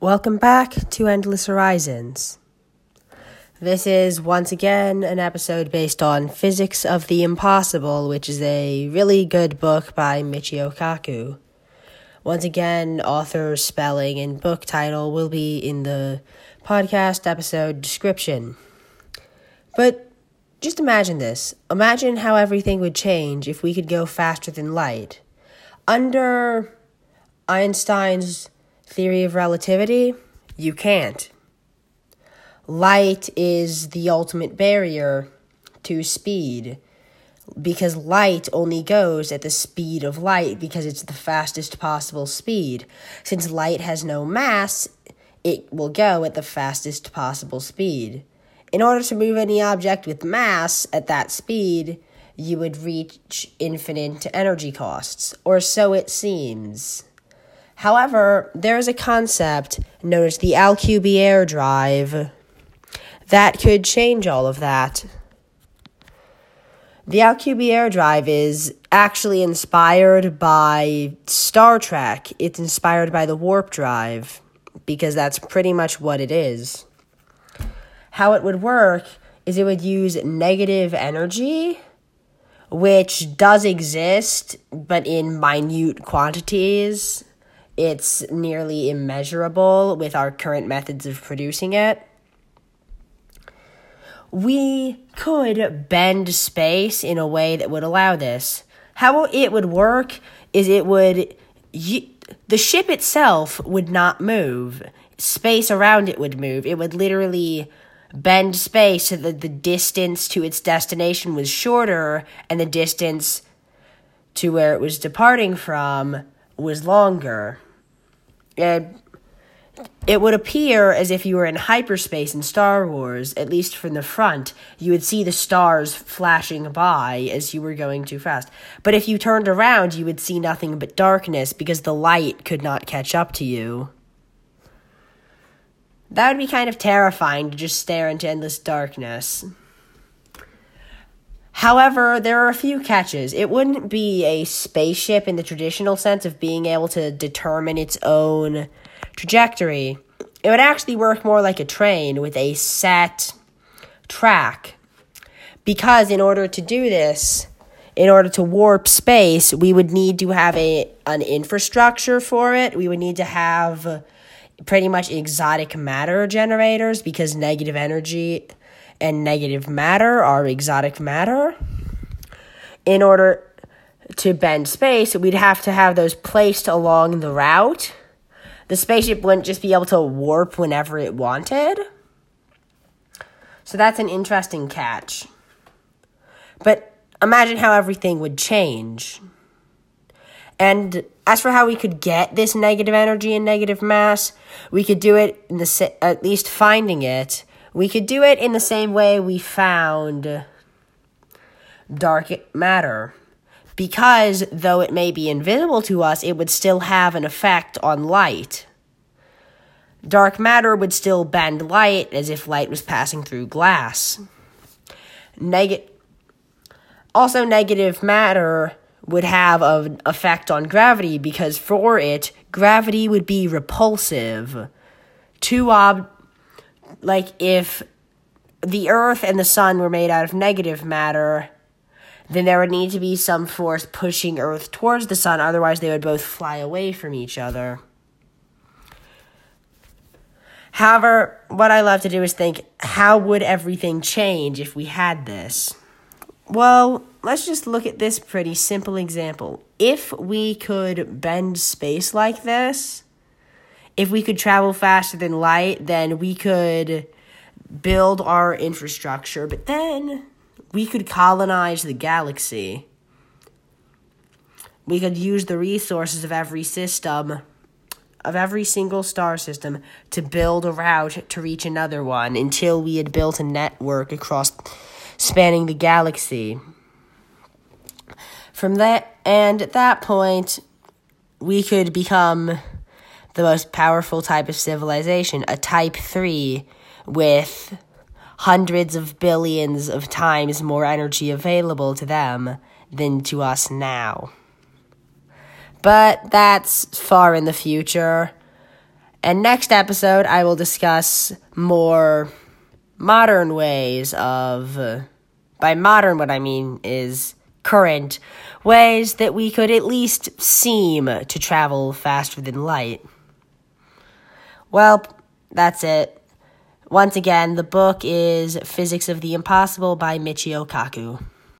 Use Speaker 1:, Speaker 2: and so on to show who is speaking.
Speaker 1: Welcome back to Endless Horizons. This is once again an episode based on Physics of the Impossible, which is a really good book by Michio Kaku. Once again, author, spelling, and book title will be in the podcast episode description. But just imagine this. Imagine how everything would change if we could go faster than light. Under Einstein's theory of relativity, you can't. Light is the ultimate barrier to speed because light only goes at the speed of light because it's the fastest possible speed. Since light has no mass, it will go at the fastest possible speed. In order to move any object with mass at that speed, you would reach infinite energy costs, or so it seems. However, there is a concept known as the Alcubierre drive that could change all of that. The Alcubierre drive is actually inspired by Star Trek. It's inspired by the warp drive because that's pretty much what it is. How it would work is it would use negative energy, which does exist, but in minute quantities it's nearly immeasurable with our current methods of producing it. We could bend space in a way that would allow this. How it would work is it would. the ship itself would not move. Space around it would move. It would literally bend space so that the distance to its destination was shorter and the distance to where it was departing from was longer and it would appear as if you were in hyperspace in Star Wars, at least from the front. You would see the stars flashing by as you were going too fast. But if you turned around, you would see nothing but darkness because the light could not catch up to you. That would be kind of terrifying to just stare into endless darkness. However, there are a few catches. It wouldn't be a spaceship in the traditional sense of being able to determine its own trajectory. It would actually work more like a train with a set track. Because in order to do this, in order to warp space, we would need to have a an infrastructure for it. We would need to have pretty much exotic matter generators because negative energy and negative matter are exotic matter. In order to bend space, we'd have to have those placed along the route. The spaceship wouldn't just be able to warp whenever it wanted. So that's an interesting catch. But imagine how everything would change. And as for how we could get this negative energy and negative mass, we could do it in the at least finding it we could do it in the same way we found dark matter. Because, though it may be invisible to us, it would still have an effect on light. Dark matter would still bend light as if light was passing through glass. Neg- also, negative matter would have an effect on gravity because for it, gravity would be repulsive. Two ob- like if the earth and the sun were made out of negative matter, then there would need to be some force pushing earth towards the sun, otherwise, they would both fly away from each other. However, what I love to do is think how would everything change if we had this? Well, let's just look at this pretty simple example. If we could bend space like this, if we could travel faster than light, then we could build our infrastructure, but then we could colonize the galaxy. We could use the resources of every system, of every single star system, to build a route to reach another one until we had built a network across spanning the galaxy. From that, and at that point, we could become the most powerful type of civilization, a type 3 with hundreds of billions of times more energy available to them than to us now. But that's far in the future. And next episode, I will discuss more modern ways of. By modern, what I mean is current ways that we could at least seem to travel faster than light. Well, that's it. Once again, the book is Physics of the Impossible by Michio Kaku.